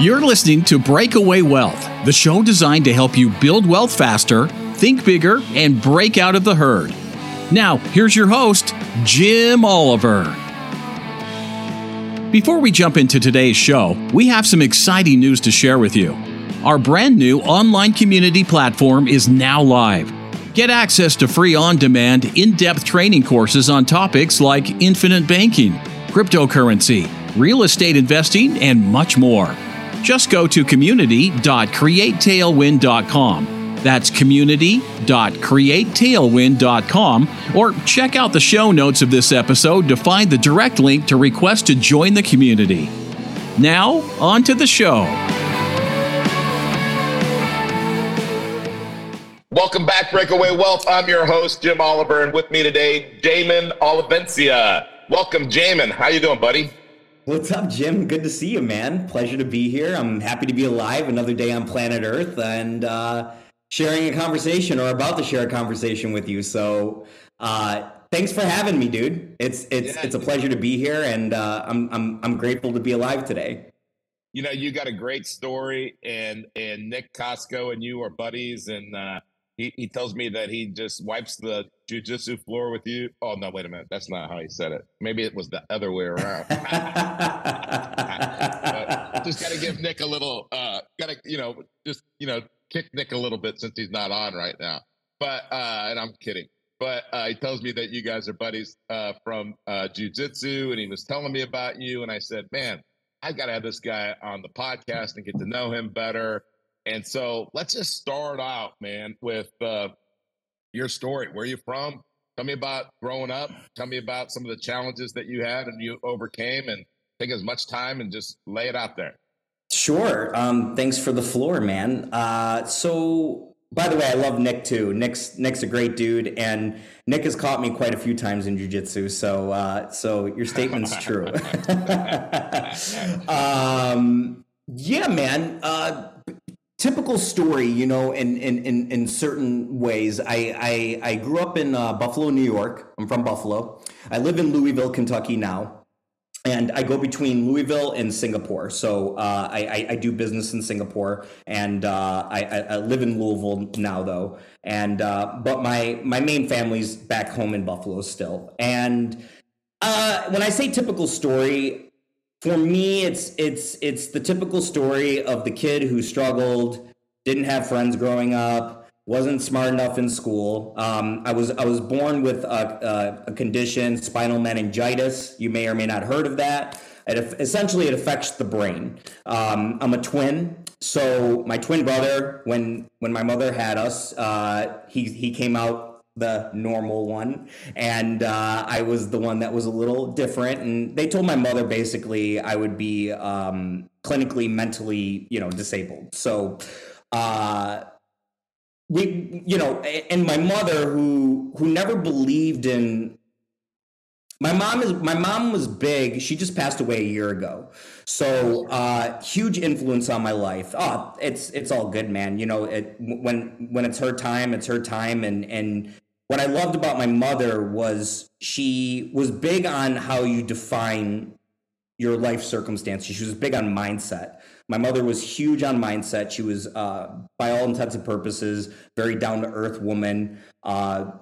You're listening to Breakaway Wealth, the show designed to help you build wealth faster, think bigger, and break out of the herd. Now, here's your host, Jim Oliver. Before we jump into today's show, we have some exciting news to share with you. Our brand new online community platform is now live. Get access to free on demand, in depth training courses on topics like infinite banking, cryptocurrency, real estate investing, and much more. Just go to community.createtailwind.com. That's community.createtailwind.com or check out the show notes of this episode to find the direct link to request to join the community. Now, on to the show. Welcome back, Breakaway Wealth. I'm your host, Jim Oliver, and with me today, Jamin Olivencia. Welcome, Jamin. How you doing, buddy? What's up, Jim? Good to see you, man. Pleasure to be here. I'm happy to be alive another day on planet Earth and uh, sharing a conversation or about to share a conversation with you. So, uh, thanks for having me, dude. It's it's yeah. it's a pleasure to be here, and uh, I'm I'm I'm grateful to be alive today. You know, you got a great story, and and Nick Costco and you are buddies, and uh, he, he tells me that he just wipes the jujitsu floor with you. Oh no, wait a minute. That's not how he said it. Maybe it was the other way around. just gotta give Nick a little uh gotta, you know, just you know, kick Nick a little bit since he's not on right now. But uh and I'm kidding. But uh, he tells me that you guys are buddies uh, from uh, jujitsu, and he was telling me about you. And I said, "Man, I got to have this guy on the podcast and get to know him better." And so let's just start out, man, with uh, your story. Where are you from? Tell me about growing up. Tell me about some of the challenges that you had and you overcame, and take as much time and just lay it out there. Sure. Um, thanks for the floor, man. Uh, so, by the way, I love Nick too. Nick's Nick's a great dude, and Nick has caught me quite a few times in jujitsu. So, uh, so your statement's true. um, yeah, man. Uh, typical story, you know, in in in, in certain ways. I, I I grew up in uh, Buffalo, New York. I'm from Buffalo. I live in Louisville, Kentucky now. And I go between Louisville and Singapore. So uh, I, I, do business in Singapore, and uh, I, I, live in Louisville now, though. And uh, but my my main family's back home in Buffalo still. And uh, when I say typical story, for me it's it's it's the typical story of the kid who struggled didn't have friends growing up wasn't smart enough in school. Um, i was i was born with a, a, a, condition spinal meningitis. You may or may not heard of that. It, essentially it affects the brain. Um, i'm a twin. So my twin brother when when my mother had us uh, he he came out the normal one. And uh, i was the one that was a little different. And they told my mother basically i would be um, clinically mentally you know disabled. So uh, we you know and my mother who who never believed in my mom is my mom was big. She just passed away a year ago. So uh huge influence on my life. Oh it's it's all good man. You know it when when it's her time it's her time. And and what I loved about my mother was she was big on how you define your life circumstances. She was big on mindset. My mother was huge on mindset. She was, uh, by all intents and purposes, very down to earth woman. Uh,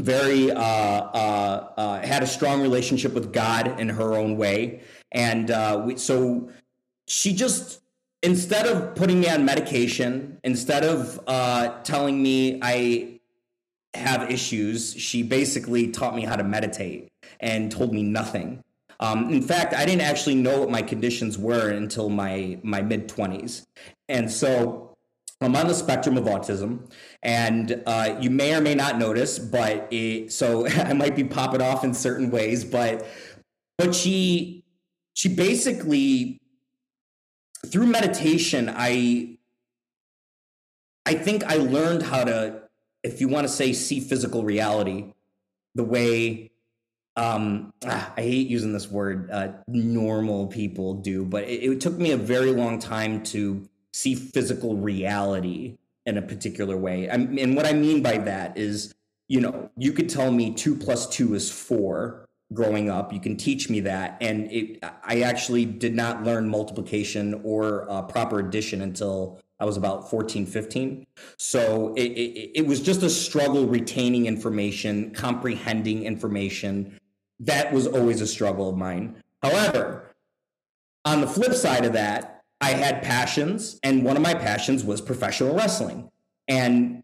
very uh, uh, uh, had a strong relationship with God in her own way, and uh, we, so she just instead of putting me on medication, instead of telling me I have issues, she basically taught me how to meditate and told me nothing. Um, in fact, I didn't actually know what my conditions were until my my mid twenties, and so I'm on the spectrum of autism, and uh, you may or may not notice, but it, so I might be popping off in certain ways, but but she she basically through meditation, I I think I learned how to if you want to say see physical reality the way um, ah, I hate using this word uh, normal people do, but it, it, took me a very long time to see physical reality in a particular way. I'm, and what I mean by that is, you know, you could tell me two plus two is four, growing up. You can teach me that. And it, I actually did not learn multiplication or uh, proper addition until I was about 14, 15. So it, it, it was just a struggle retaining information, comprehending information. That was always a struggle of mine. However, on the flip side of that, I had passions, and one of my passions was professional wrestling. And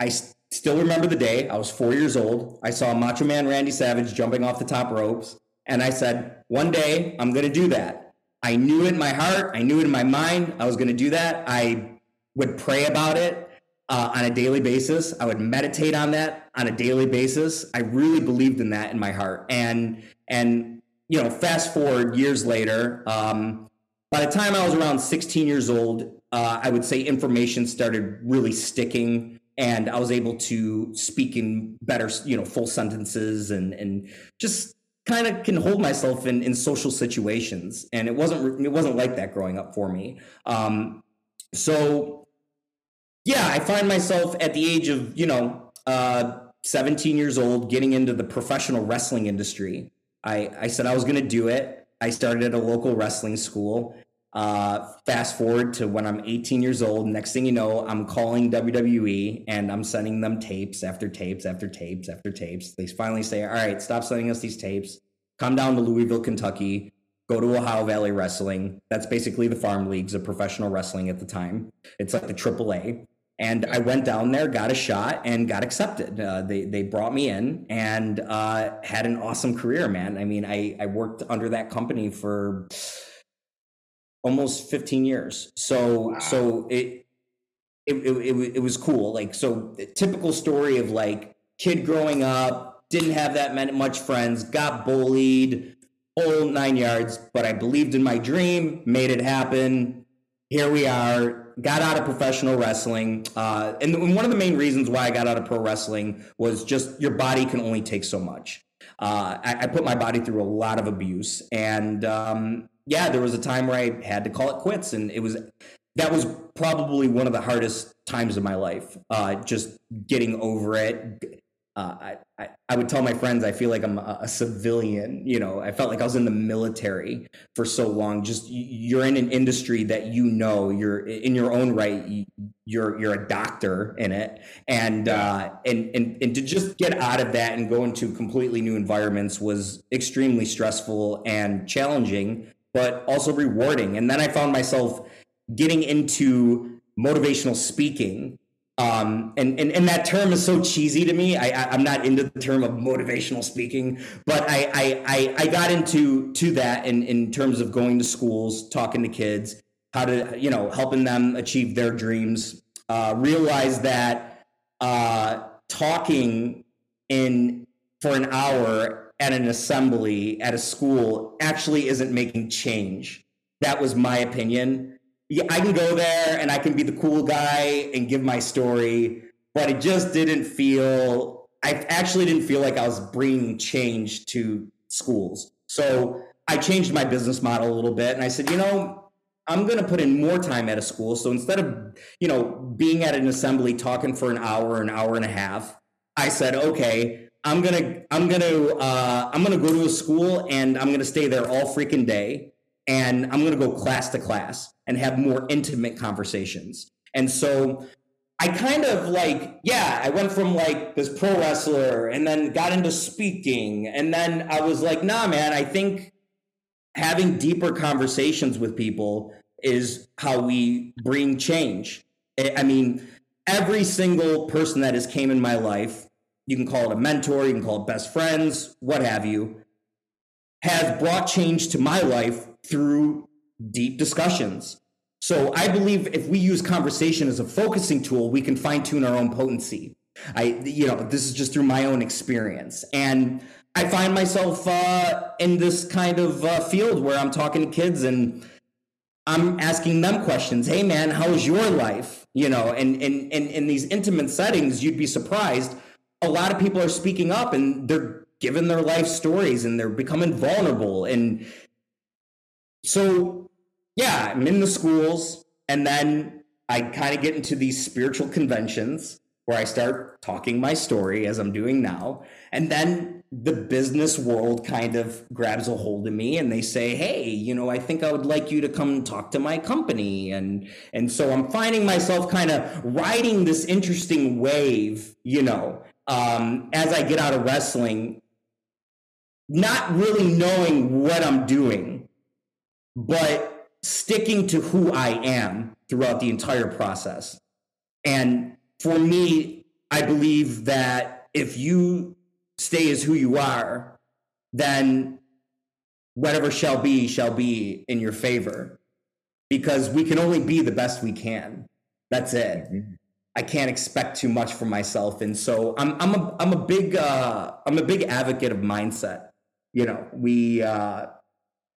I still remember the day. I was four years old. I saw Macho Man Randy Savage jumping off the top ropes. And I said, one day I'm going to do that. I knew it in my heart. I knew it in my mind. I was going to do that. I would pray about it uh, on a daily basis. I would meditate on that on a daily basis. I really believed in that in my heart. And, and, you know, fast forward years later, um, by the time I was around 16 years old, uh, I would say information started really sticking and I was able to speak in better, you know, full sentences and and just kind of can hold myself in in social situations. And it wasn't it wasn't like that growing up for me. Um, so yeah, I find myself at the age of you know uh, 17 years old getting into the professional wrestling industry. I I said I was going to do it. I started at a local wrestling school uh, fast forward to when I'm 18 years old. Next thing you know, I'm calling WWE and I'm sending them tapes after tapes after tapes after tapes. They finally say, All right, stop sending us these tapes. Come down to Louisville, Kentucky. Go to Ohio Valley Wrestling. That's basically the farm leagues of professional wrestling at the time. It's like the AAA. And I went down there, got a shot, and got accepted. Uh, they they brought me in and uh, had an awesome career, man. I mean, I I worked under that company for almost 15 years. So wow. so it, it it, it was cool. Like so typical story of like kid growing up, didn't have that many much friends, got bullied, whole nine yards, but I believed in my dream, made it happen. Here we are, got out of professional wrestling. Uh, and one of the main reasons why I got out of pro wrestling was just your body can only take so much. Uh, I, I, put my body through a lot of abuse. And um, yeah, there was a time where I had to call it quits, and it was that was probably one of the hardest times of my life. Uh, just getting over it. Uh, I, I would tell my friends I feel like I'm a, a, civilian. You know, I felt like I was in the military for so long. Just you're in an industry that you know you're in your own right. You're you're a doctor in it, and uh, and and and to just get out of that and go into completely new environments was extremely stressful and challenging but also rewarding. And then I found myself getting into motivational speaking. Um, and, and, and that term is so cheesy to me. I, I, am not into the term of motivational speaking, but I, I, I, I got into to that in, in terms of going to schools, talking to kids, how to, you know, helping them achieve their dreams. Uh, realize that uh, talking in for an hour at an assembly at a school actually isn't making change. That was my opinion. Yeah, I can go there and I can be the cool guy and give my story, but it just didn't feel, I actually didn't feel like I was bringing change to schools. So I changed my business model a little bit and I said, you know, I'm going to put in more time at a school. So instead of, you know, being at an assembly talking for an hour, an hour and a half, I said, okay, I'm gonna I'm gonna uh, I'm gonna go to a school and I'm gonna stay there all freaking day, and I'm gonna go class to class and have more intimate conversations. And so I kind of like yeah, I went from like this pro wrestler and then got into speaking, and then I was like, nah, man, I think having deeper conversations with people is how we bring change. I mean, every single person that has came in my life you can call it a mentor, you can call it best friends, what have you, has brought change to my life through deep discussions. So I believe if we use conversation as a focusing tool, we can fine tune our own potency. I, you know, this is just through my own experience. And I find myself uh, in this kind of uh, field where I'm talking to kids and I'm asking them questions. Hey, man, how's your life? You know, and, and, and in these intimate settings, you'd be surprised a lot of people are speaking up and they're giving their life stories and they're becoming vulnerable. And so, yeah, I'm in the schools and then I kind of get into these spiritual conventions where I start talking my story as I'm doing now. And then the business world kind of grabs a hold of me and they say, Hey, you know, I think I would like you to come talk to my company. And, and so I'm finding myself kind of riding this interesting wave, you know, um, as I get out of wrestling, not really knowing what I'm doing, but sticking to who I am throughout the entire process. And for me, I believe that if you stay as who you are, then whatever shall be shall be in your favor because we can only be the best we can. That's it. Mm-hmm. I can't expect too much from myself, and so I'm I'm a I'm a big uh, I'm a big advocate of mindset. You know, we uh,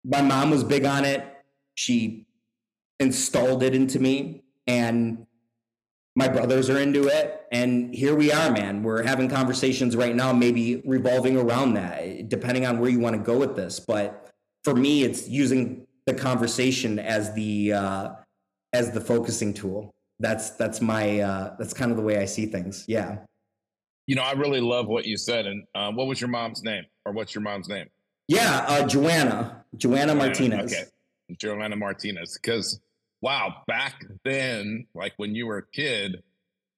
my mom was big on it. She installed it into me, and my brothers are into it and here we are man. We're having conversations right now maybe revolving around that depending on where you want to go with this. But for me it's using the conversation as the uh, as the focusing tool. That's that's my uh, that's kind of the way i see things. Yeah. You know i really love what you said and uh, what was your mom's name or what's your mom's name yeah uh, joanna joanna martinez okay joanna martinez because wow, back then, like when you were a kid,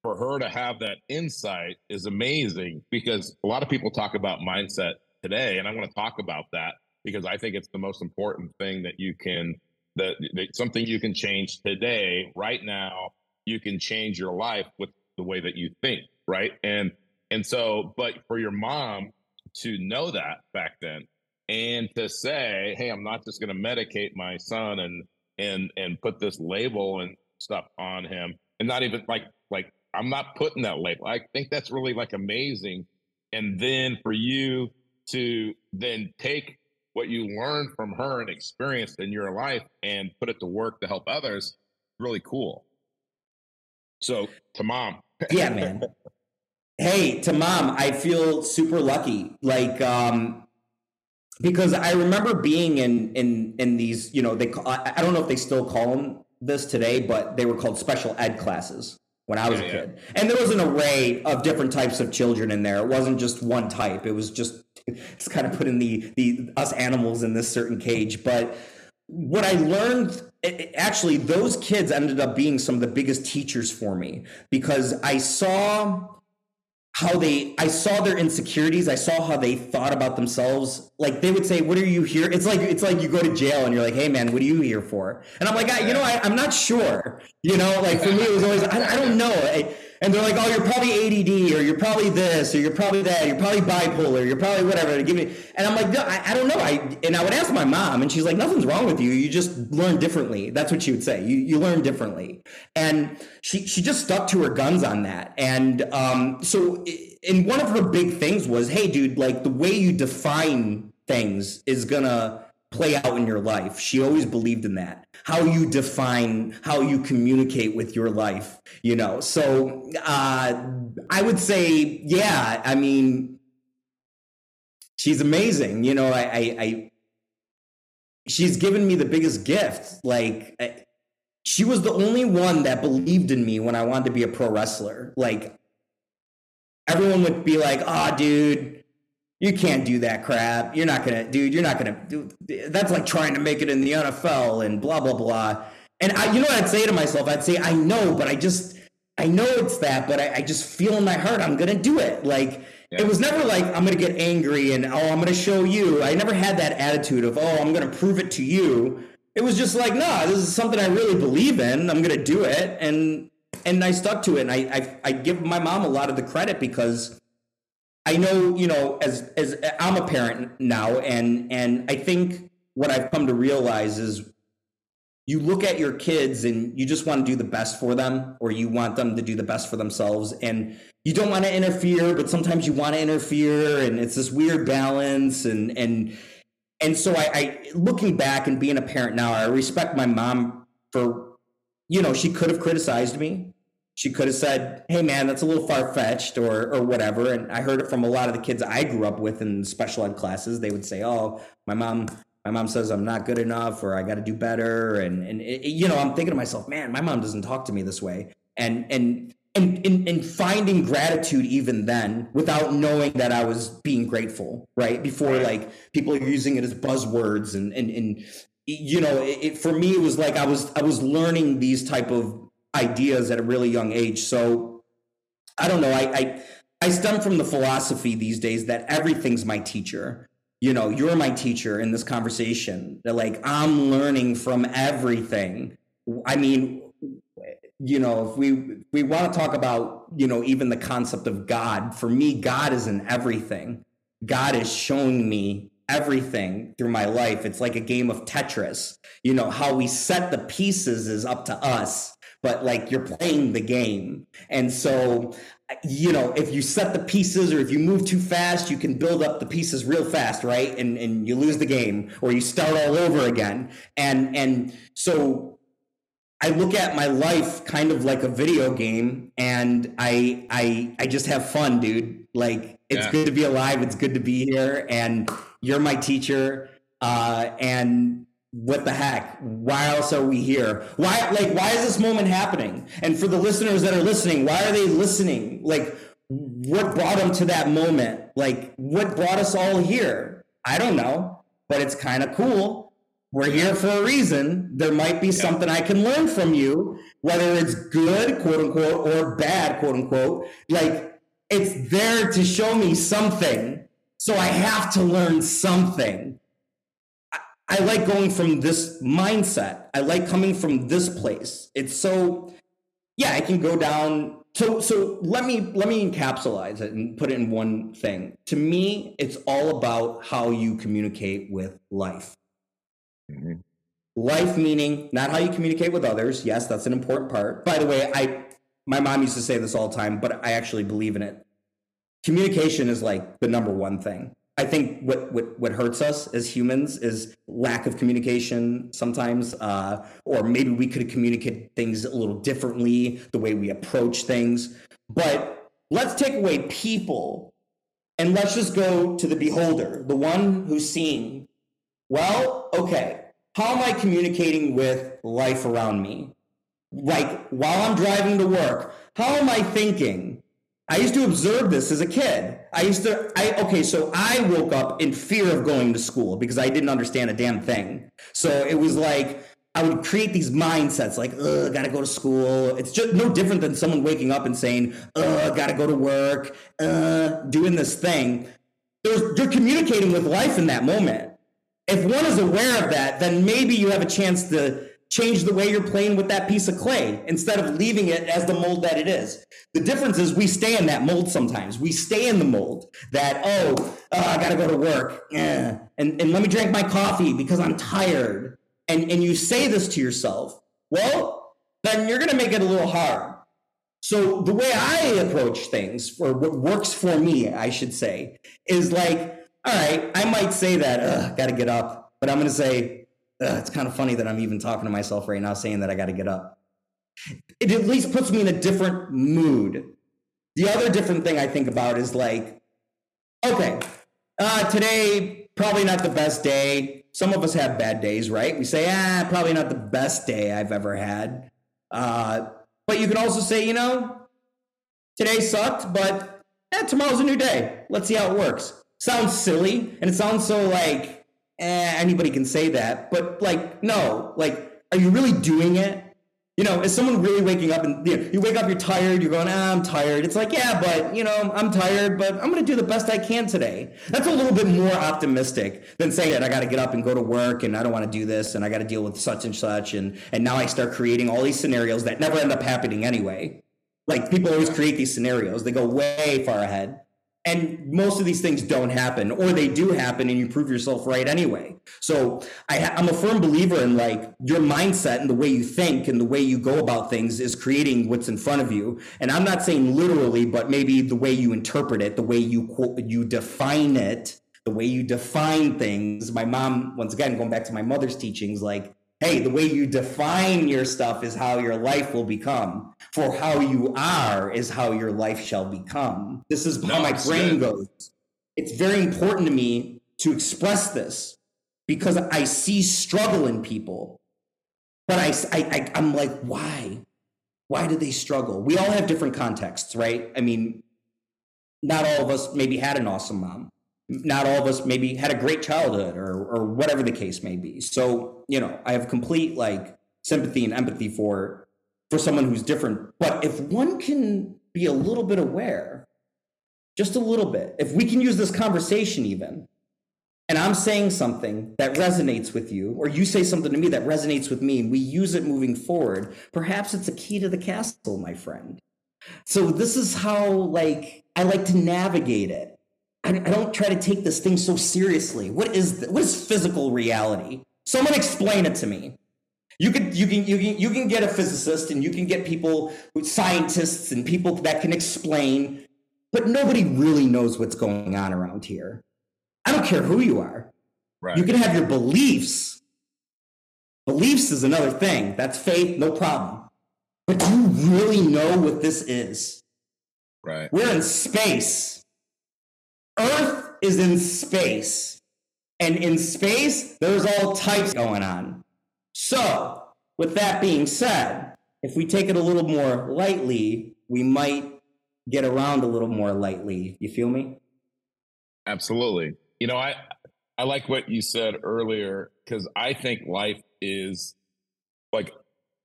for her to have that insight is amazing because a lot of people talk about mindset today. And I want to talk about that because I think it's the most important thing that you can, that, that something you can change today, right now. You can change your life with the way that you think, right? And, and so, but for your mom to know that back then and to say, hey, I'm not just going to medicate my son and and and put this label and stuff on him and not even like like i'm not putting that label. I think that's really like amazing. And then for you to then take what you learned from her and experienced in your life and put it to work to help others really cool. So to mom. Yeah man. Hey to mom i feel super lucky. Like um because I remember being in in in these, you know, they I don't know if they still call them this today, but they were called special ed classes when I was yeah, a kid. Yeah. And there was an array of different types of children in there. It wasn't just one type. It was just it's kind of putting the the us animals in this certain cage, but what I learned actually those kids ended up being some of the biggest teachers for me because I saw how they I saw their insecurities. I saw how they thought about themselves. Like they would say, "What are you here?" It's like it's like you go to jail and you're like, "Hey man, what are you here for?" And I'm like, I, "You know, I, am not sure." You know, like for me, it was always I, I don't know. I, and they're like, "Oh, you're probably ADD, or you're probably this, or you're probably that, you're probably bipolar, you're probably whatever." Give me, and I'm like, no, I, I, don't know. I and I would ask my mom, and she's like, "Nothing's wrong with you. You just learn differently." That's what she would say. You you learn differently, and she she just stuck to her guns on that. And um, so, and one of her big things was, "Hey, dude, like the way you define things is gonna." Play out in your life. She always believed in that. How you define how you communicate with your life you know? So uh, i would say yeah i mean she's amazing you know? I i, I she's given me the biggest gift like I, she was the only one that believed in me when i wanted to be a pro wrestler. Like everyone would be like oh dude you can't do that crap. You're not gonna, dude. You're not gonna do. That's like trying to make it in the NFL and blah blah blah. And I, you know what I'd say to myself? I'd say, I know, but I just, I know it's that, but I, I just feel in my heart I'm gonna do it. Like yeah. it was never like I'm gonna get angry and oh I'm gonna show you. I never had that attitude of oh I'm gonna prove it to you. It was just like no, nah, this is something I really believe in. I'm gonna do it, and and I stuck to it. And I, I I give my mom a lot of the credit because I know, you know, as as I'm a parent now, and and I think what I've come to realize is you look at your kids and you just want to do the best for them, or you want them to do the best for themselves, and you don't want to interfere, but sometimes you want to interfere, and it's this weird balance, and and and so I, I looking back and being a parent now, I respect my mom for, you know, she could have criticized me she could have said, "Hey, man, that's a little far fetched," or or whatever. And I heard it from a lot of the kids I grew up with in special ed classes. They would say, "Oh, my mom." My mom says I'm not good enough, or I got to do better, and and it, you know I'm thinking to myself, man, my mom doesn't talk to me this way, and and and, and, and finding gratitude even then without knowing that I was being grateful, right? Before like people are using it as buzzwords and, and, and you know, it, it, for me, it was like I was, I was learning these type of ideas at a really young age. So I don't know. I, I, I stem from the philosophy these days that everything's my teacher. You know, you're my teacher in this conversation. That like I'm learning from everything. I mean, you know, if we we want to talk about, you know, even the concept of God, for me, God is in everything. God is showing me everything through my life. It's like a game of Tetris. You know, how we set the pieces is up to us, but like you're playing the game. And so, you know, if you set the pieces or if you move too fast, you can build up the pieces real fast, right? And and you lose the game or you start all over again. And and so I look at my life kind of like a video game and I I I just have fun, dude. Like it's yeah. good to be alive, it's good to be here and you're my teacher uh and what the heck? Why else are we here? Why like why is this moment happening? And for the listeners that are listening, why are they listening? Like what brought them to that moment? Like what brought us all here? I don't know, but it's kind of cool we're here for a reason. There might be yeah. something I can learn from you, whether it's good, quote unquote, or bad, quote unquote. Like it's there to show me something. So I have to learn something. I, like going from this mindset. I like coming from this place. It's so, yeah, I can go down so so let me let me encapsulate it and put it in one thing to me it's all about how you communicate with life Mm-hmm. Life meaning not how you communicate with others. Yes, that's an important part. By the way, I my mom used to say this all the time, but I actually believe in it. Communication is like the number one thing. I think what what what hurts us as humans is lack of communication sometimes, uh, or maybe we could communicate things a little differently, the way we approach things. But let's take away people and let's just go to the beholder, the one who's seeing. Well, okay, how am I communicating with life around me? Like while I'm driving to work, how am I thinking? I used to observe this as a kid. I used to, I, okay, so I woke up in fear of going to school because I didn't understand a damn thing. So it was like, I would create these mindsets like, ugh, gotta go to school. It's just no different than someone waking up and saying, ugh, gotta go to work, uh, doing this thing. There's, you're communicating with life in that moment if one is aware of that, then maybe you have a chance to change the way you're playing with that piece of clay instead of leaving it as the mold that it is. The difference is we stay in that mold sometimes. We stay in the mold that, oh, oh I gotta go to work. Yeah. And, and let me drink my coffee because I'm tired. And, and you say this to yourself, well, then you're gonna make it a little hard. So the way I approach things, or what works for me, I should say, is like all right, I might say that, got to get up, but I'm going to say, it's kind of funny that I'm even talking to myself right now saying that I got to get up. It at least puts me in a different mood. The other different thing I think about is like, okay, uh, today, probably not the best day. Some of us have bad days, right? We say, ah, probably not the best day I've ever had. Uh, but you can also say, you know, today sucked, but eh, tomorrow's a new day. Let's see how it works sounds silly and it sounds so like eh, anybody can say that but like no like are you really doing it? You know is someone really waking up and you, know, you wake up you're tired you're going ah, i'm tired. It's like yeah but you know i'm tired but i'm going to do the best i can today. That's a little bit more optimistic than saying that i got to get up and go to work and i don't want to do this and i got to deal with such and such and and now i start creating all these scenarios that never end up happening anyway. Like people always create these scenarios. They go way far ahead and most of these things don't happen or they do happen and you prove yourself right anyway. So I, am a firm believer in like your mindset and the way you think and the way you go about things is creating what's in front of you. And i'm not saying literally but maybe the way you interpret it the way you quote you define it the way you define things. My mom once again going back to my mother's teachings like hey, the way you define your stuff is how your life will become. For how you are is how your life shall become. This is how no, my brain good. goes. It's very important to me to express this because I see struggle in people. But I, I, I, I'm like, why? Why do they struggle? We all have different contexts, right? I mean, not all of us maybe had an awesome mom. Not all of us maybe had a great childhood or, or whatever the case may be. So, you know, I have complete like sympathy and empathy for for someone who's different. But if one can be a little bit aware, just a little bit, if we can use this conversation even, and I'm saying something that resonates with you, or you say something to me that resonates with me, and we use it moving forward, perhaps it's a key to the castle, my friend. So this is how like I like to navigate it. I, I don't try to take this thing so seriously. What is what is physical reality? Someone explain it to me. You can you can you can you can get a physicist and you can get people scientists and people that can explain, but nobody really knows what's going on around here. I don't care who you are. Right. You can have your beliefs. Beliefs is another thing. That's faith, no problem. But do you really know what this is? Right. We're in space. Earth is in space. And in space, there's all types going on. So, with that being said, if we take it a little more lightly, we might get around a little more lightly. You feel me? Absolutely. You know, I I like what you said earlier because I think life is like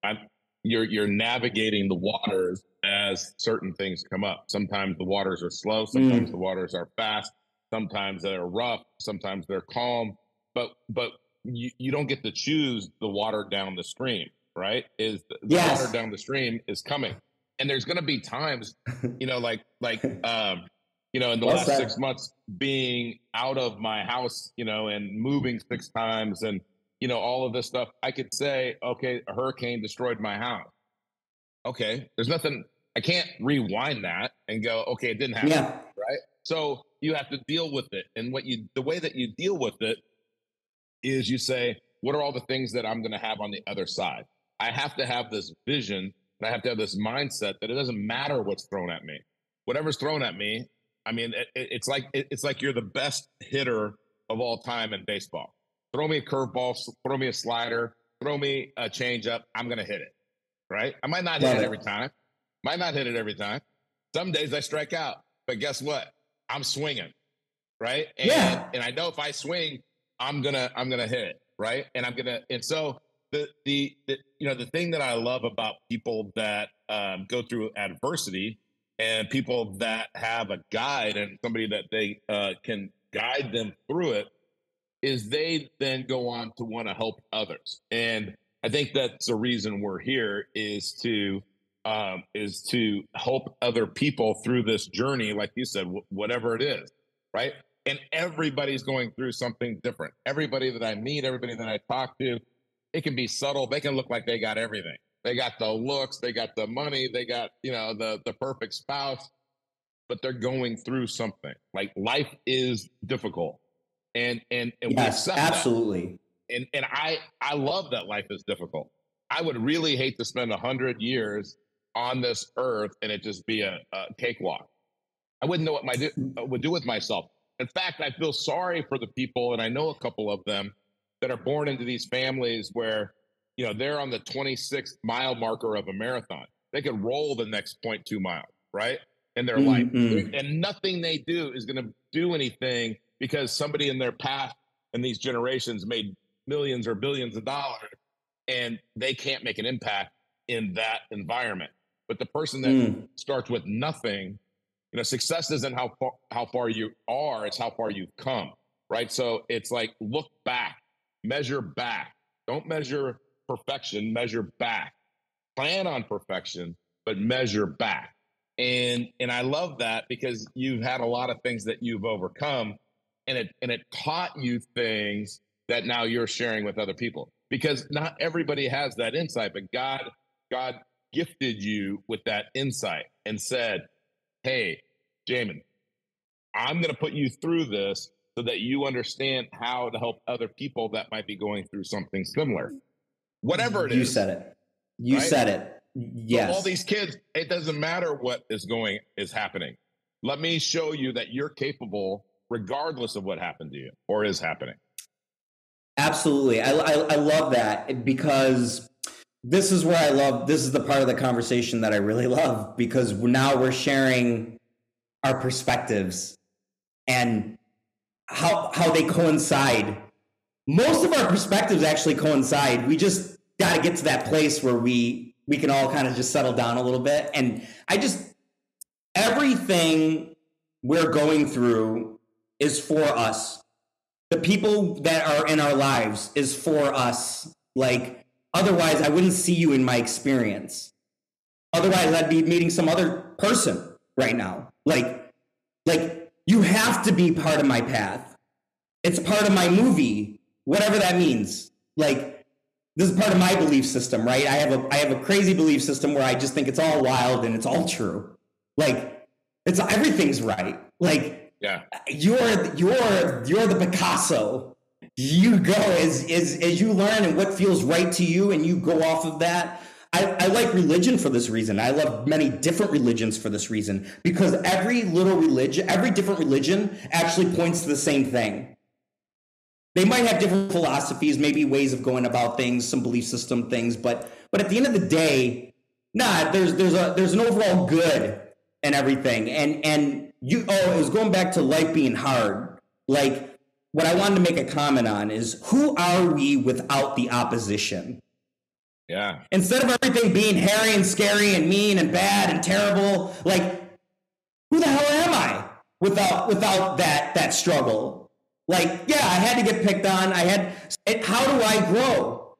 I'm you're you're navigating the waters as certain things come up. Sometimes the waters are slow, sometimes mm. the waters are fast, sometimes they're rough, sometimes they're calm. But but you, you don't get to choose the water down the stream, right? Is the, the yes. water down the stream is coming. And there's gonna be times, you know, like like um you know, in the last six months being out of my house, you know, and moving six times and, you know, all of this stuff, I could say, okay, a hurricane destroyed my house. Okay, there's nothing, I can't rewind that and go, okay, it didn't happen. Yeah. Right. So you have to deal with it. And what you, the way that you deal with it is you say, what are all the things that I'm going to have on the other side? I have to have this vision and I have to have this mindset that it doesn't matter what's thrown at me. Whatever's thrown at me, I mean, it, it's like it's like you're the best hitter of all time in baseball. Throw me a curveball, throw me a slider, throw me a changeup. I'm going to hit it. Right? I might not hit it every time. Might not hit it every time. Some days I strike out, but guess what? I'm swinging. Right? And, yeah. And I know if I swing, I'm gonna I'm gonna hit it. Right? And I'm gonna and so the, the, the you know the thing that I love about people that um, go through adversity and people that have a guide and somebody that they uh, can guide them through it is they then go on to want to help others and i think that's the reason we're here is to um, is to help other people through this journey like you said w- whatever it is right and everybody's going through something different everybody that i meet everybody that i talk to it can be subtle they can look like they got everything they got the looks, they got the money, they got, you know, the the perfect spouse, but they're going through something. Like life is difficult. And and and yes, absolutely. That. And and I I love that life is difficult. I would really hate to spend a hundred years on this earth and it just be a, a cakewalk. I wouldn't know what my do, uh, would do with myself. In fact, I feel sorry for the people, and I know a couple of them that are born into these families where you know, they're on the 26th mile marker of a marathon. They could roll the next 0.2 miles, right? In their mm-hmm. life. And nothing they do is going to do anything because somebody in their past and these generations made millions or billions of dollars and they can't make an impact in that environment. But the person that mm. starts with nothing, you know, success isn't how far, how far you are, it's how far you've come, right? So it's like look back, measure back. Don't measure perfection, measure back. Plan on perfection, but measure back. And and I love that because you've had a lot of things that you've overcome and it and it taught you things that now you're sharing with other people. Because not everybody has that insight, but God God gifted you with that insight and said, "Hey, Jamin, I'm going to put you through this so that you understand how to help other people that might be going through something similar whatever it you is. You said it. You right? said it. Yes. So all these kids, it doesn't matter what is going is happening. Let me show you that you're capable regardless of what happened to you or is happening. Absolutely. I, I, I love that because this is where I love this is the part of the conversation that I really love because now we're sharing our perspectives and how how they coincide. Most of our perspectives actually coincide. We just got to get to that place where we we can all kind of just settle down a little bit and I just everything we're going through is for us. The people that are in our lives is for us. Like Otherwise, I wouldn't see you in my experience. Otherwise, I'd be meeting some other person right now. Like, like you have to be part of my path. It's part of my movie, whatever that means. Like, this is part of my belief system, right? I have a I have a crazy belief system where I just think it's all wild and it's all true. Like, it's everything's right. Like, yeah, you're you're you're the Picasso you go as, as as you learn and what feels right to you and you go off of that I, I, like religion for this reason. I love many different religions for this reason because every little religion, every different religion actually points to the same thing. They might have different philosophies, maybe ways of going about things, some belief system things, but but at the end of the day, nah, there's there's a there's an overall good and everything. And and you oh, it was going back to life being hard. Like what I wanted to make a comment on is who are we without the opposition? Yeah. Instead of everything being hairy and scary and mean and bad and terrible, like who the hell am I without without that that struggle? Like, yeah, I had to get picked on. I had it, how do I grow?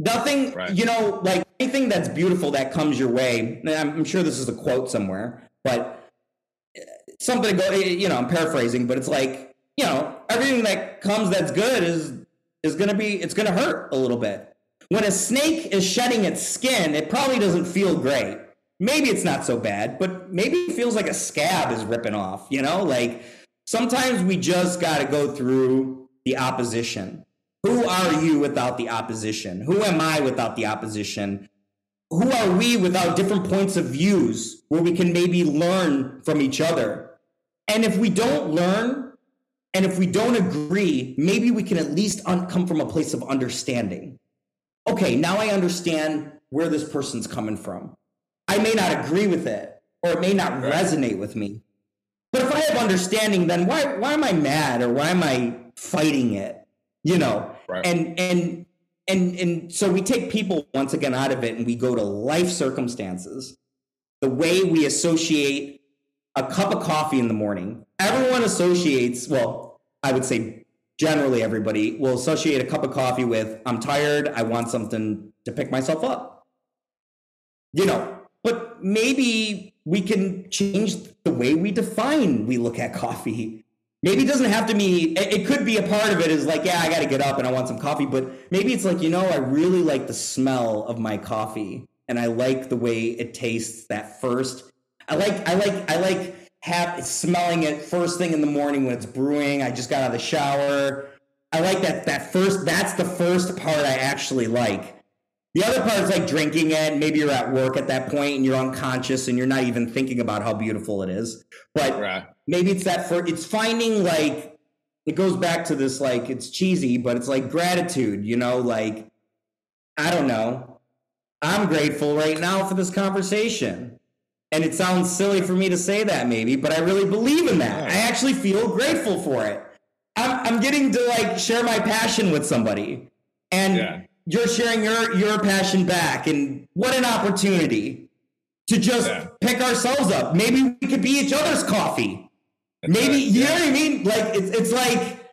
Nothing, right. you know, like anything that's beautiful that comes your way. I'm sure this is a quote somewhere, but eh, something to go, eh, you know, I'm paraphrasing, but it's like you know, everything that comes that's good is is to be it's to hurt a little bit. When a snake is shedding its skin, it probably doesn't feel great. Maybe it's not so bad, but maybe it feels like a scab is ripping off, you know? Like sometimes we just got to go through the opposition. Who are you without the opposition? Who am I without the opposition? Who are we without different points of views where we can maybe learn from each other? And if we don't learn and if we don't agree, maybe we can at least un- come from a place of understanding. Okay, now I understand where this person's coming from. I may not agree with it, or it may not resonate with me. But if I have understanding, then why why am I mad or why am I fighting it? You know, right. and and and and so we take people once again out of it, and we go to life circumstances, the way we associate a cup of coffee in the morning. Everyone associates well I would say generally everybody will associate a cup of coffee with I'm tired, I want something to pick myself up. You know, but maybe we can change the way we define we look at coffee. Maybe it doesn't have to be, it could be a part of it is like, yeah, I got to get up and I want some coffee. But maybe it's like, you know, I really like the smell of my coffee and I like the way it tastes that first. I like, I like, I like have smelling it first thing in the morning when it's brewing. I just got out of the shower. I like that that first that's the first part I actually like. The other part is like drinking it. Maybe you're at work at that point and you're unconscious and you're not even thinking about how beautiful it is. But right. maybe it's that for it's finding like it goes back to this like it's cheesy, but it's like gratitude, you know, like I don't know. I'm grateful right now for this conversation. And it sounds silly for me to say that maybe, but I really believe in that. I actually feel grateful for it. I'm, I'm getting to like share my passion with somebody. And yeah. you're sharing your your passion back. And what an opportunity to just yeah. pick ourselves up. Maybe we could be each other's coffee. That's Maybe right. you yeah. know what I mean? Like it's it's like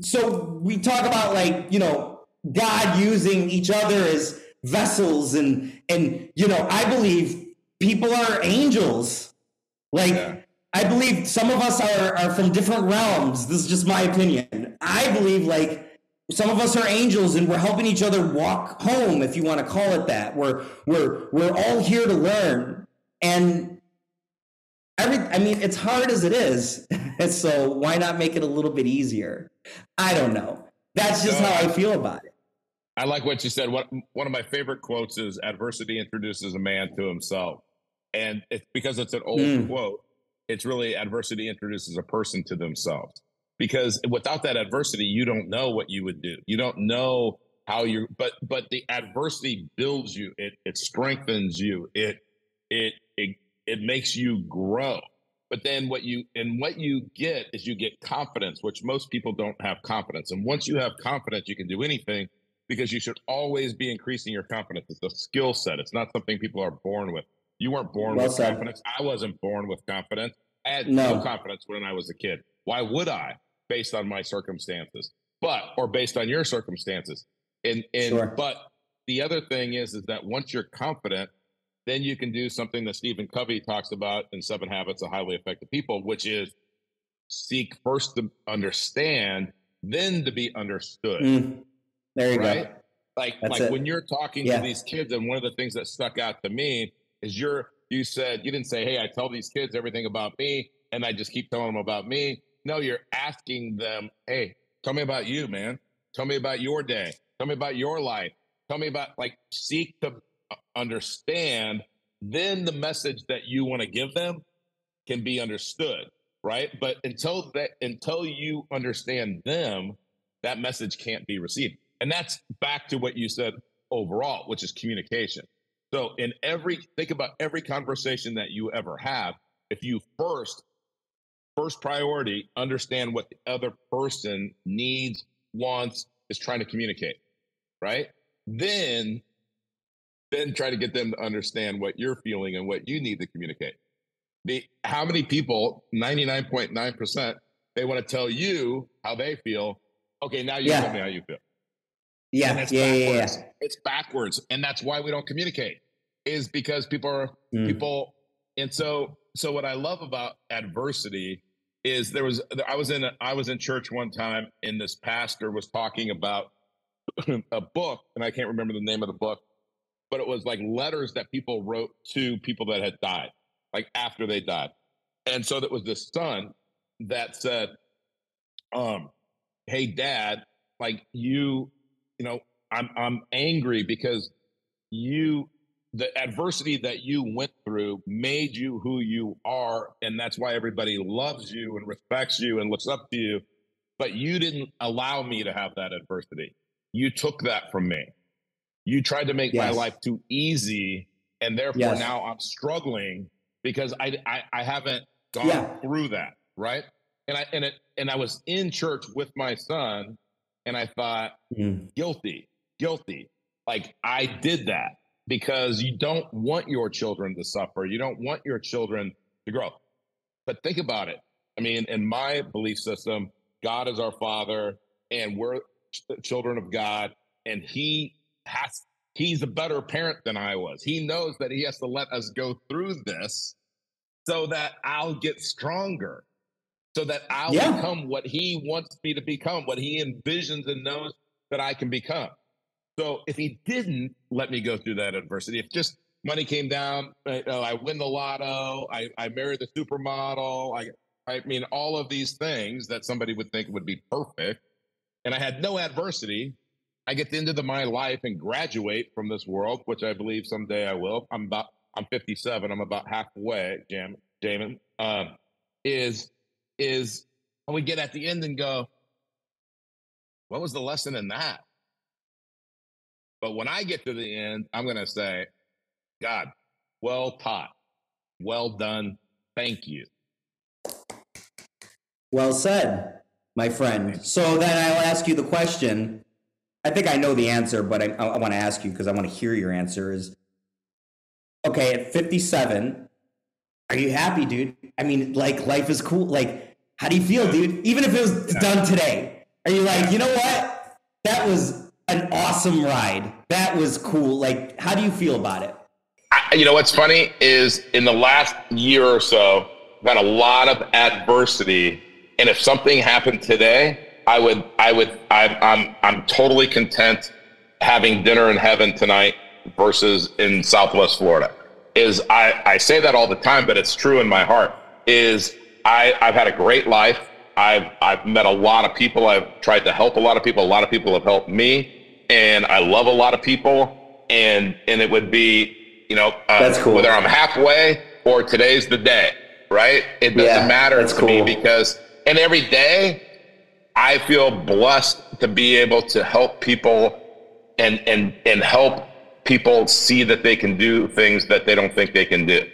so we talk about like, you know, God using each other as vessels and and you know, I believe people are angels. Like, yeah. I believe some of us are, are from different realms. This is just my opinion. I believe like some of us are angels and we're helping each other walk home, if you want to call it that. We're we're we're all here to learn. And every I mean, it's hard as it is. so why not make it a little bit easier? I don't know. That's just how I feel about it. I like what you said. What one of my favorite quotes is adversity introduces a man to himself. And it's because it's an old mm. quote, it's really adversity introduces a person to themselves. Because without that adversity, you don't know what you would do. You don't know how you but but the adversity builds you. It it strengthens you. It it it it makes you grow. But then what you and what you get is you get confidence which most people don't have confidence. And once you have confidence you can do anything because you should always be increasing your confidence. It's a skill set. It's not something people are born with you weren't born well with said. confidence i wasn't born with confidence i had no. no confidence when i was a kid why would i based on my circumstances but or based on your circumstances and and sure. but the other thing is is that once you're confident, then you can do something that Stephen Covey talks about in Seven Habits of Highly Effective People, which is seek first to understand, then to be understood. Mm. There you right? go. Like That's like it. when you're talking yeah. to these kids, and one of the things that stuck out to me is you're you said you didn't say, Hey, I tell these kids everything about me, and I just keep telling them about me. No, you're asking them, Hey, tell me about you, man. Tell me about your day. Tell me about your life. Tell me about like seek to understand. Then the message that you want to give them can be understood, right? But until that, until you understand them, that message can't be received. And that's back to what you said overall, which is communication. So in every think about every conversation that you ever have, if you first first priority understand what the other person needs, wants, is trying to communicate right? Then then try to get them to understand what you're feeling and what you need to communicate. The how many people, 99.9%, they want to tell you how they feel. Okay, now you yeah. tell me how you feel. Yeah, yeah, yeah, yeah, It's backwards. And that's why we don't communicate, is because people are mm. people. And so so what I love about adversity is there was I was in a, I was in church one time and this pastor was talking about a book, and I can't remember the name of the book, but it was like letters that people wrote to people that had died, like after they died. And so that was the son that said, um, hey dad, like you, you know, I'm I'm angry because you the adversity that you went through made you who you are and that's why everybody loves you and respects you and looks up to you but you didn't allow me to have that adversity you took that from me. You tried to make yes. my life too easy, and therefore yes. now I'm struggling because I I, I haven't gone yeah. through that, right? And I and it and I was in church with my son, and I thought, mm. guilty, guilty. Like I did that because you don't want your children to suffer. You don't want your children to grow. But think about it. I mean, in my belief system, God is our father, and we're children of God, and he has he's a better parent than I was. He knows that he has to let us go through this so that I'll get stronger, so that I'll yeah. become what he wants me to become, what he envisions and knows that I can become. So if he didn't let me go through that adversity, if just money came down, you know, I win the lotto, I, I marry the supermodel, I I mean all of these things that somebody would think would be perfect and I had no adversity. I get into the, my life and graduate from this world, which I believe someday I will. I'm about I'm 57. I'm about halfway, Jam, Damon. Um, is is and we get at the end and go, what was the lesson in that? But when I get to the end, I'm going to say, God, well taught, well done, thank you. Well said my friend. So then I'll ask you the question. I think I know the answer, but I, I want to ask you because I want to hear your answer. Is okay at 57. Are you happy, dude? I mean, like life is cool. Like, how do you feel, dude? Even if it was done today, are you like, you know what? That was an awesome ride. That was cool. Like, how do you feel about it? I, you know what's funny is in the last year or so, I've had a lot of adversity and if something happened today, I would, I would, I'm, I'm, I'm totally content having dinner in heaven tonight versus in Southwest Florida. Is I, I say that all the time, but it's true in my heart. Is I, I've had a great life. I've, I've met a lot of people. I've tried to help a lot of people. A lot of people have helped me, and I love a lot of people. And and it would be, you know, uh, cool. whether I'm halfway or today's the day, right? It doesn't yeah, matter to cool. me because and every day, I feel blessed to be able to help people and and and help people see that they can do things that they don't think they can do.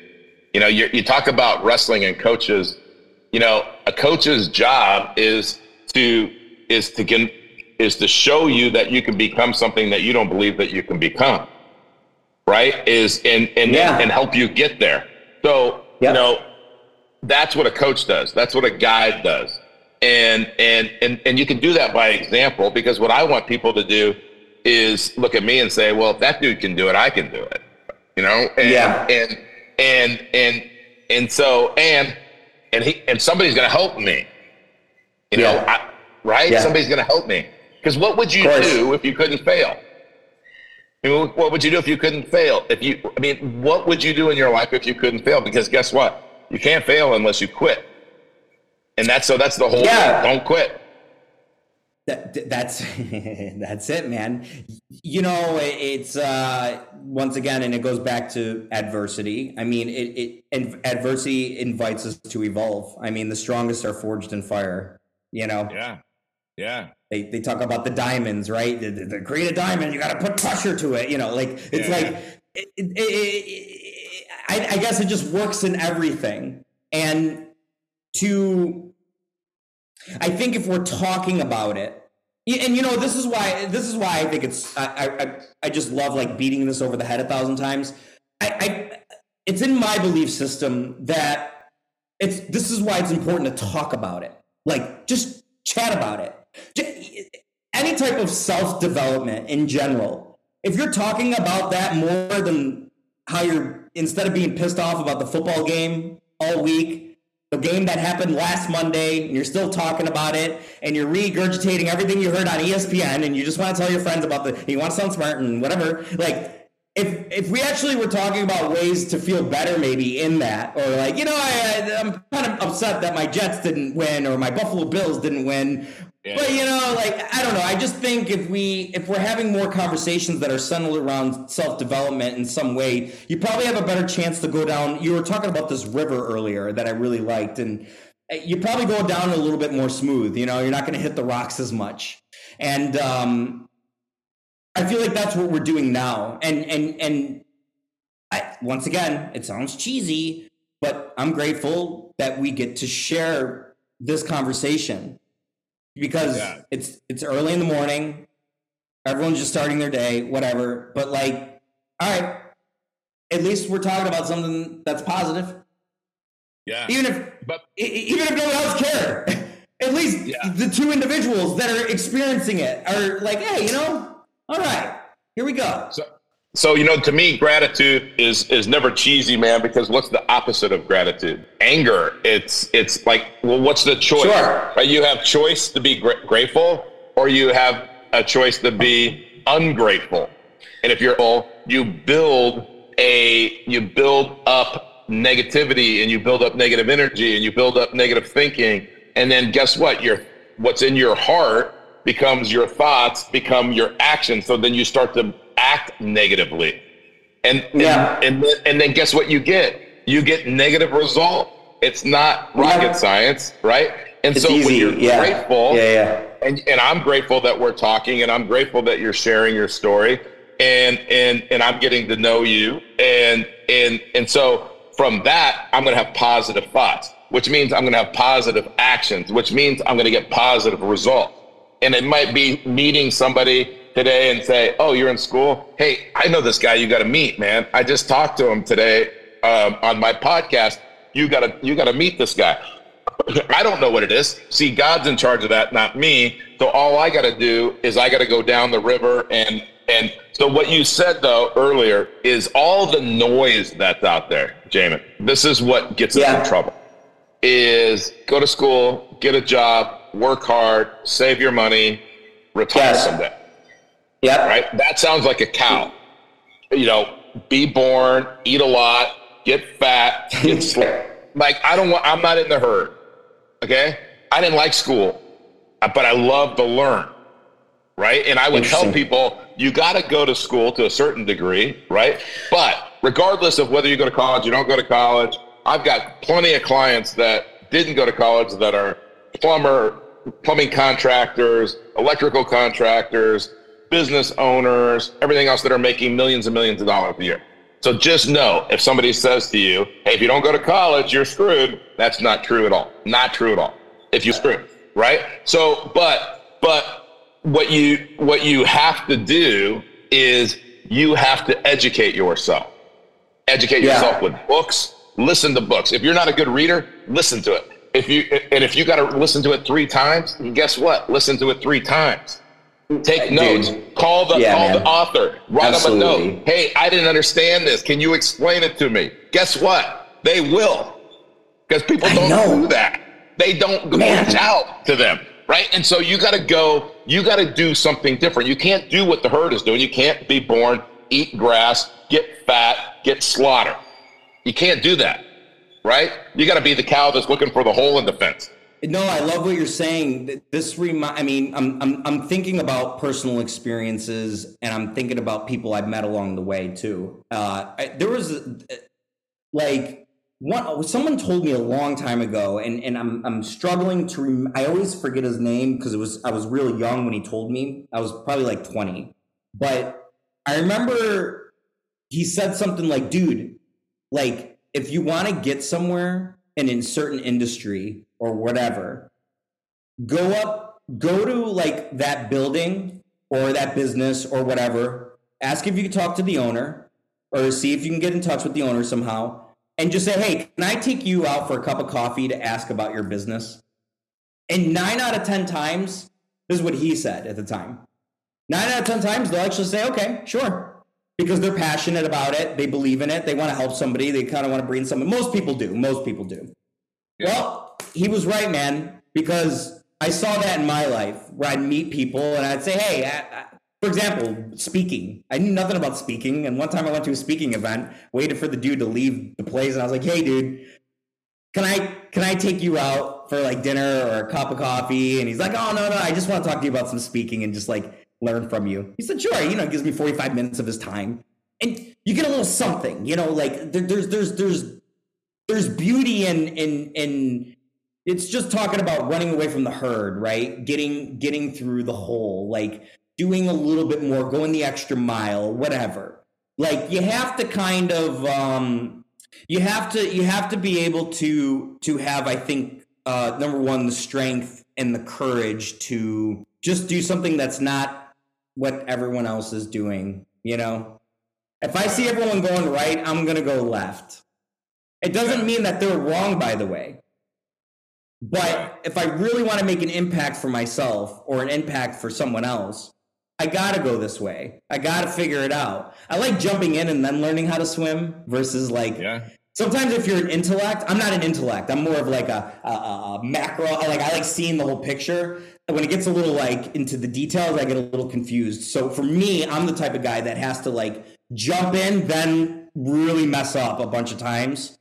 You know, you, you talk about wrestling and coaches. You know, a coach's job is to is to get is to show you that you can become something that you don't believe that you can become. Right? Is and and yeah. and help you get there. So yep. you know, that's what a coach does. That's what a guide does. And and and and you can do that by example because what I want people to do is look at me and say, well, if that dude can do it, I can do it. You know? And, yeah. And and and and so and and he and somebody's going to help me. You yeah. know, I, right? Yeah. Somebody's going to help me. Because what would you do if you couldn't fail? I mean, what would you do if you couldn't fail? If you, I mean, what would you do in your life if you couldn't fail? Because guess what? You can't fail unless you quit. And that's so that's the whole yeah. thing. Don't quit. That, that's that's it, man. You know, it's uh, once again, and it goes back to adversity. I mean, it, it adversity invites us to evolve. I mean, the strongest are forged in fire. You know. Yeah. Yeah. They, they talk about the diamonds, right? The, the, the create a diamond, you got to put pressure to it. You know, like it's yeah. like it, it, it, I, I guess it just works in everything. And to, I think if we're talking about it, and you know this is why this is why I think it's I I, I just love like beating this over the head a thousand times. I, I it's in my belief system that it's this is why it's important to talk about it. Like just chat about it. Any type of self development in general. If you're talking about that more than how you're instead of being pissed off about the football game all week the game that happened last Monday, and you're still talking about it, and you're regurgitating everything you heard on ESPN, and you just want to tell your friends about the, you want to sound smart and whatever. Like, if if we actually were talking about ways to feel better, maybe in that, or like, you know, I, I'm kind of upset that my Jets didn't win, or my Buffalo Bills didn't win, yeah. But you know, like I don't know. I just think if we if we're having more conversations that are centered around self development in some way, you probably have a better chance to go down. You were talking about this river earlier that I really liked, and you probably go down a little bit more smooth. You know, you're not going to hit the rocks as much, and um, I feel like that's what we're doing now. And and and I, once again, it sounds cheesy, but I'm grateful that we get to share this conversation because yeah. it's it's early in the morning. Everyone's just starting their day, whatever. But like, all right, at least we're talking about something that's positive. Yeah. Even if, but even if no one else care, at least yeah. the two individuals that are experiencing it are like, hey, you know, all right, here we go. So, so, you know, to me, gratitude is is never cheesy, man. Because what's the opposite of gratitude? Anger. It's it's like, well, what's the choice? Sure. Right? You have choice to be gra- grateful, or you have a choice to be ungrateful. And if you're all, you build a you build up negativity, and you build up negative energy, and you build up negative thinking, and then guess what? Your what's in your heart becomes your thoughts, become your actions. So then you start to act negatively. And, yeah. and, and, then, and then guess what you get? You get negative result. It's not rocket yeah. science, right? And it's so easy. when you're yeah. grateful, yeah, yeah. And, and I'm grateful that we're talking and I'm grateful that you're sharing your story and, and, and I'm getting to know you. And, and, and so from that, I'm going to have positive thoughts, which means I'm going to have positive actions, which means I'm going to get positive results. And it might be meeting somebody today and say, "Oh, you're in school? Hey, I know this guy. You got to meet, man. I just talked to him today um, on my podcast. You got to you got to meet this guy." I don't know what it is. See, God's in charge of that, not me. So all I got to do is I got to go down the river and and so what you said though earlier is all the noise that's out there, Jamin. This is what gets yeah. us in trouble. Is go to school, get a job, work hard, save your money, retire yes. someday. Yeah. Right. That sounds like a cow. You know, be born, eat a lot, get fat, get slim. Like I don't want. I'm not in the herd. Okay. I didn't like school, uh, but I love to learn. Right. And I would tell people you got to go to school to a certain degree. Right. But regardless of whether you go to college, you don't go to college. I've got plenty of clients that didn't go to college that are plumber, plumbing contractors, electrical contractors, business owners, everything else that are making millions and millions of dollars a year. So just know if somebody says to you, hey, if you don't go to college, you're screwed, that's not true at all. Not true at all. If you're screwed, right? So, but, but what you, what you have to do is you have to educate yourself. Educate yeah. yourself with books, listen to books. If you're not a good reader, listen to it. If you, and if you got to listen to it three times, guess what? Listen to it three times Take notes. Call the yeah, call man. the author. Write Absolutely. them a note. Hey, I didn't understand this. Can you explain it to me? Guess what? They will, because people don't do that. They don't man. reach out to them, right? And so you got to go. You got to do something different. You can't do what the herd is doing. You can't be born, eat grass, get fat, get slaughtered. You can't do that, right? You got to be the cow that's looking for the hole in the fence. No, I love what you're saying. This remind. I mean, I'm I'm I'm thinking about personal experiences, and I'm thinking about people I've met along the way too. Uh, I, there was like one someone told me a long time ago, and and I'm I'm struggling to. Rem- I always forget his name because it was I was really young when he told me. I was probably like 20, but I remember he said something like, "Dude, like if you want to get somewhere." And in certain industry or whatever, go up, go to like that building or that business or whatever, ask if you can talk to the owner or see if you can get in touch with the owner somehow and just say, hey, can I take you out for a cup of coffee to ask about your business? And nine out of 10 times, this is what he said at the time. Nine out of 10 times, they'll actually say, okay, sure. Because they're passionate about it. They believe in it. They want to help somebody. They kind of want to bring someone. Most people do. Most people do. Well, he was right, man, because I saw that in my life where I'd meet people and I'd say, hey, I, I, for example, speaking. I knew nothing about speaking. And one time I went to a speaking event, waited for the dude to leave the place, and I was like, hey, dude, can I can I take you out for like dinner or a cup of coffee? And he's like, oh no, no, I just want to talk to you about some speaking and just like learn from you. He said, sure, you know, gives me 45 minutes of his time. And you get a little something, you know, like there, there's there's there's there's beauty in in in it's just talking about running away from the herd, right? Getting getting through the hole, like doing a little bit more, going the extra mile, whatever. Like you have to kind of um you have to you have to be able to to have I think uh number one the strength and the courage to just do something that's not what everyone else is doing, you know? If I see everyone going right, I'm going to go left it doesn't mean that they're wrong, by the way. But if I really want to make an impact for myself or an impact for someone else, I got to go this way. I got to figure it out. I like jumping in and then learning how to swim versus like yeah. Sometimes if you're an intellect, I'm not an intellect. I'm more of like a, a, a macro. I like I like seeing the whole picture. When it gets a little like into the details, I get a little confused. So for me, I'm the type of guy that has to like jump in, then really mess up a bunch of times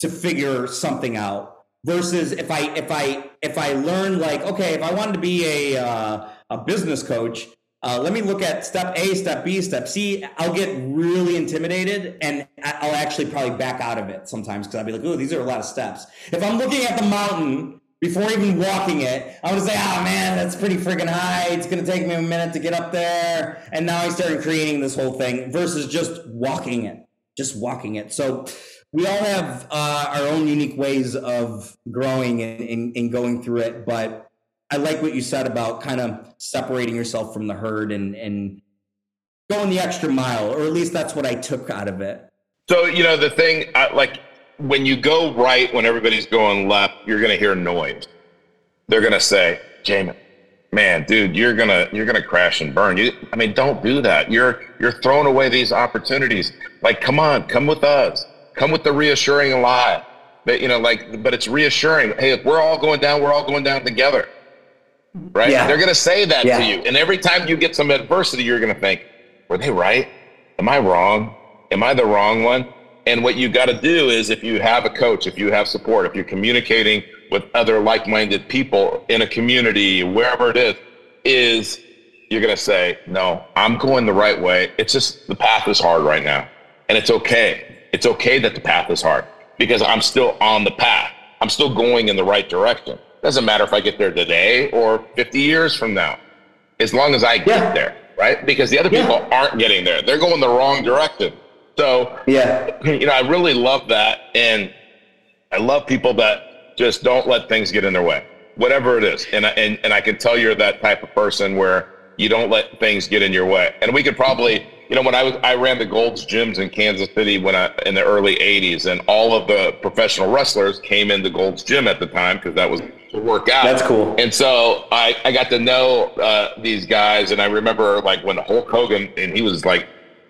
to figure something out versus if I if I if I learn like okay if I wanted to be a uh, a business coach uh, let me look at step A step B step C. I'll get really intimidated and I'll actually probably back out of it sometimes because I'll be like oh these are a lot of steps. If I'm looking at the mountain before even walking it I'm gonna say oh man that's pretty freaking high. It's gonna take me a minute to get up there. And now I started creating this whole thing versus just walking it just walking it. So we all have uh, our own unique ways of growing and, and, and, going through it. But I like what you said about kind of separating yourself from the herd and, and going the extra mile, or at least that's what I took out of it. So, you know, the thing, like when you go right when everybody's going left, you're to hear noise. They're to say, Jamin, man, dude, you're gonna you're gonna crash and burn. You, I mean, don't do that. You're you're throwing away these opportunities. Like, come on, come with us come with the reassuring lie But you know like but it's reassuring hey if we're all going down we're all going down together Mm-hmm. right? Yeah. they're going to say that yeah. to you. And every time you get some adversity you're going to think were they right? Am i wrong? Am i the wrong one? And what you got to do is if you have a coach if you have support if you're communicating with other like-minded people in a community wherever it is is you're going to say no i'm going the right way. It's just the path is hard right now. And it's okay. It's okay that the path is hard because I'm still on the path. I'm still going in the right direction. Doesn't matter if I get there today or 50 years from now, as long as I get yeah. there, right? Because the other people aren't getting there. They're going the wrong direction. So, Yeah. you know, I really love that. And I love people that just don't let things get in their way, whatever it is. And, I- and, and I can tell you're that type of person where you don't let things get in your way. And we could probably, you know, when I was, I ran the Gold's gyms in Kansas City when I, in the early 80s, and all of the professional wrestlers came into Gold's gym at the time because that was to work out. That's cool. And so I, I got to know uh, these guys, and I remember like when Hulk Hogan, and he was like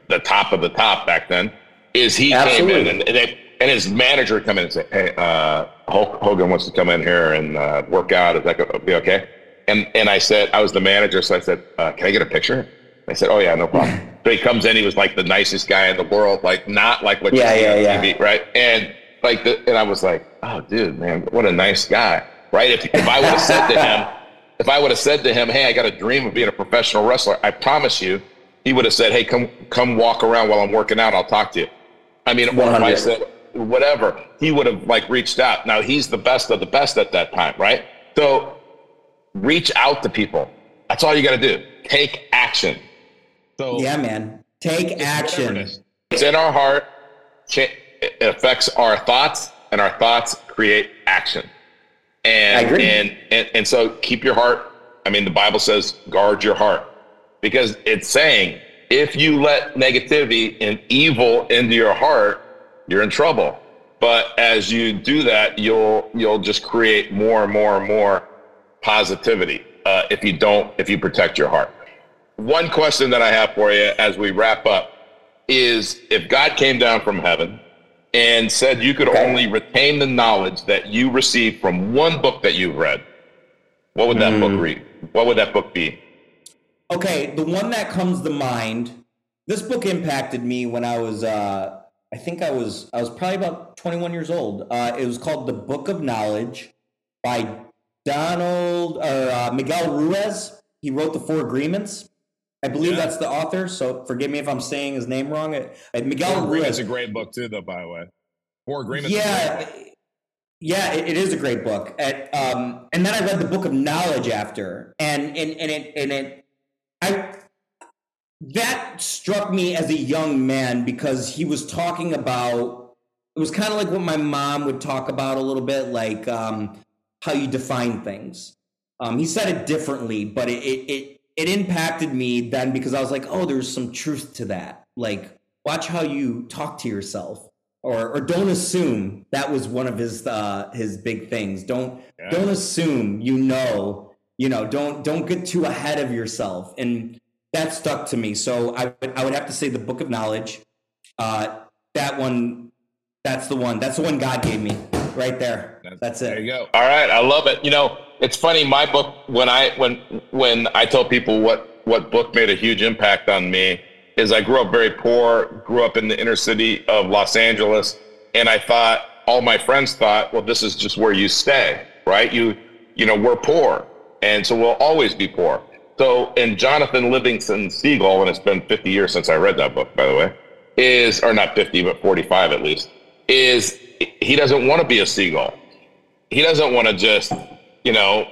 the top of the top back then, is he Absolutely. came in and, and, they, and his manager come in and say, "Hey, uh, Hulk Hogan wants to come in here and uh, work out. Is that going to be okay?" And and I said, I was the manager, so I said, uh, "Can I get a picture?" I said, "Oh yeah, no problem." so he comes in, he was like the nicest guy in the world, like not like what Yeah, you see yeah, on yeah. TV, right? And like, the, and I was like, "Oh, dude, man, what a nice guy." Right? If, if I would have said to him, if I would have said to him, "Hey, I got a dream of being a professional wrestler," I promise you, he would have said, "Hey, come come walk around while I'm working out. I'll talk to you." I mean, or if I said whatever, he would have like reached out. Now he's the best of the best at that time, right? So reach out to people. That's all you got to do. Take action. So Yeah, man. Take whatever it action. It's in our heart. It affects our thoughts, and our thoughts create action. And, I agree. And, and and so keep your heart. I mean, the Bible says guard your heart because it's saying if you let negativity and evil into your heart, you're in trouble. But as you do that, you'll you'll just create more and more and more positivity uh, if you don't if you protect your heart. One question that I have for you as we wrap up is if God came down from heaven and said you could Okay. only retain the knowledge that you received from one book that you've read, what would that Hmm. book read? What would that book be? Okay, the one that comes to mind. This book impacted me when I was, uh, I think I was, I was probably about 21 years old. Uh, it was called The Book of Knowledge by Donald or uh, Miguel Ruiz. He wrote the Four Agreements. I believe Yeah. that's the author. So forgive me if I'm saying his name wrong. Uh, Miguel Ruiz. is a great book too, though. By the way, Four Agreements. Yeah, yeah, it, it is a great book. At, um, and then I read the Book of Knowledge after, and and and it and it, I that struck me as a young man because he was talking about. It was kind of like what my mom would talk about a little bit, like um, how you define things. Um, he said it differently, but it, it it it impacted me then because I was like, oh, there's some truth to that. Like, watch how you talk to yourself, or or don't assume. That was one of his uh, his big things. Don't Yeah. don't assume you know. You know, don't don't get too ahead of yourself, and that stuck to me. So I would I would have to say the Book of Knowledge. Uh, that one, that's the one. That's the one God gave me right there. That's There it. you go. All right, I love it. You know, it's funny. My book, when I when when I tell people what what book made a huge impact on me, is I grew up very poor, grew up in the inner city of Los Angeles, and I thought all my friends thought, well, this is just where you stay, right? You you know, we're poor, and so we'll always be poor. So, in Jonathan Livingston Seagull, and it's been 50 years since I read that book, by the way, is or not 50, but 45 at least, is he doesn't want to be a seagull he doesn't want to just you know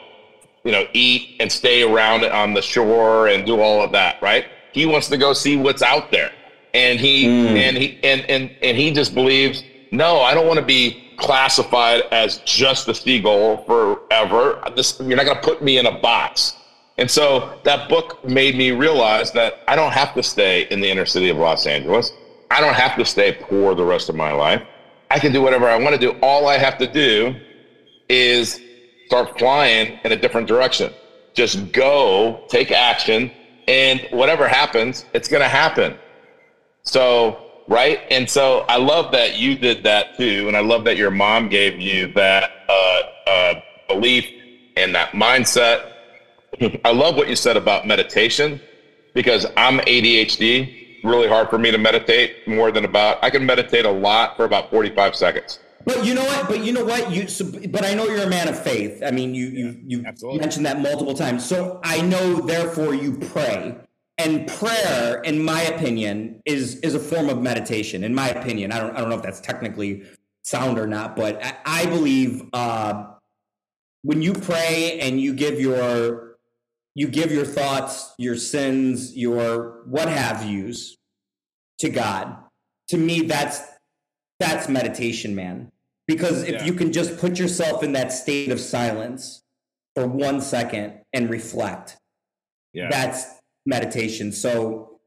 you know eat and stay around on the shore and do all of that right? He wants to go see what's out there. And he hmm. and he and and and he just believes no i don't want to be classified as just a seagull forever. This you're not going to put me in a box. And so that book made me realize that i don't have to stay in the inner city of los angeles. I don't have to stay poor the rest of my life. I can do whatever i want to do. All i have to do is start flying in a different direction. Just go, take action, and whatever happens, it's going to happen. So, right? And so I love that you did that too. And I love that your mom gave you that uh, uh, belief and that mindset. I love what you said about meditation because I'm ADHD. Really hard for me to meditate more than about, I can meditate a lot for about 45 seconds. But you know what? But you know what? You so, but I know you're a man of faith. I mean, you you you absolutely. mentioned that multiple times. So I know, therefore, you pray. And prayer, in my opinion, is is a form of meditation. In my opinion, I don't I don't know if that's technically sound or not, but I, I believe uh, when you pray and you give your you give your thoughts, your sins, your what have yous to God. To me, that's that's meditation, man. Because if yeah. you can just put yourself in that state of silence for one second and reflect, yeah. that's meditation. So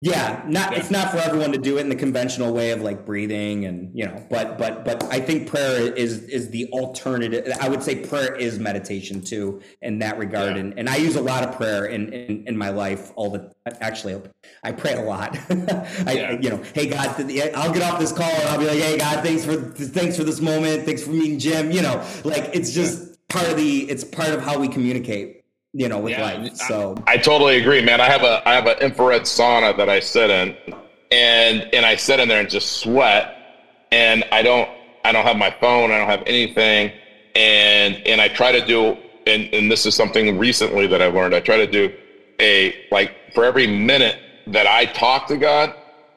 yeah, not yeah. it's not for everyone to do it in the conventional way of like breathing and you know, but but but I think prayer is is the alternative. I would say prayer is meditation too in that regard, yeah. and and I use a lot of prayer in in, in my life. All the actually, I pray a lot. I yeah. you know, hey God, I'll get off this call and I'll be like, hey God, thanks for thanks for this moment, thanks for meeting Jim. You know, like it's just part of the it's part of how we communicate you know, with yeah, life. So I, I, totally agree, man. I have a I have an infrared sauna that I sit in, and and I sit in there and just sweat, and I don't I don't have my phone, I don't have anything, and and I try to do, and and this is something recently that I've learned. I try to do a like for every minute that I talk to God,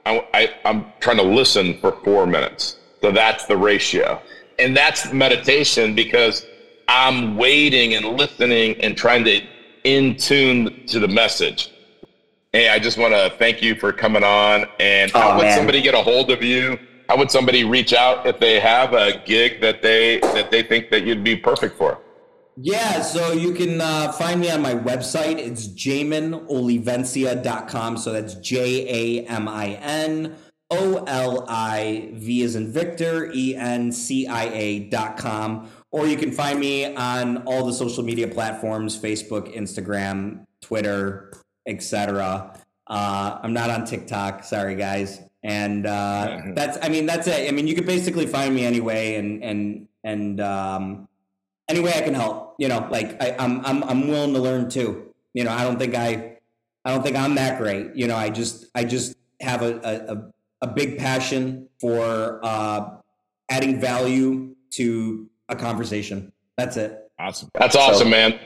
I, I I'm trying to listen for four minutes. So that's the ratio, and that's meditation because I'm waiting and listening and trying to in tune to the message. Hey, I just want to thank you for coming on. And how oh, would man. somebody get a hold of you? How would somebody reach out if they have a gig that they that they think that you'd be perfect for? Yeah, so you can uh, find me on my website. It's jaminolivencia.com. So that's J A M I N O L I V as in Victor, E N C I A dot com or you can find me on all the social media platforms facebook instagram twitter etc uh, i'm not on tiktok sorry guys. And uh, that's i mean that's it. I mean you could basically find me anyway and and and um, any way i can help you know like I, I'm, I'm i'm willing to learn too. You know i don't think i i don't think i'm that great. You know i just i just have a a, a big passion for uh, adding value to a conversation. That's it. Awesome. That's awesome, so, man.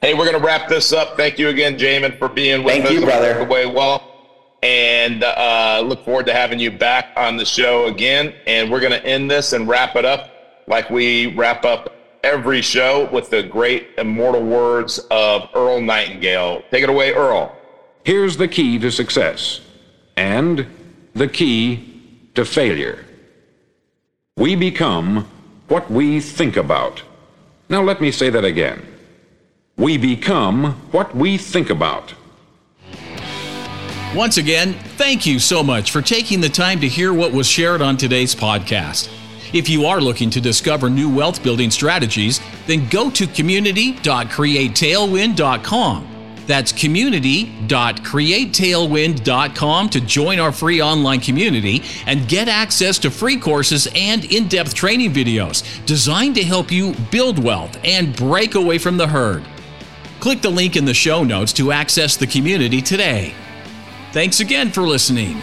Hey, we're gonna wrap this up. Thank you again, Jamin, for being with thank us. Thank you, brother. Away well, and uh, look forward to having you back on the show again. And we're gonna end this and wrap it up like we wrap up every show with the great immortal words of Earl Nightingale. Take it away, Earl. Here's the key to success and the key to failure. We become what we think about. Now let me say that again. We become what we think about. Once again, thank you so much for taking the time to hear what was shared on today's podcast. If you are looking to discover new wealth building strategies, then go to community.createtailwind.com that's community.createtailwind.com to join our free online community and get access to free courses and in depth training videos designed to help you build wealth and break away from the herd. Click the link in the show notes to access the community today. Thanks again for listening.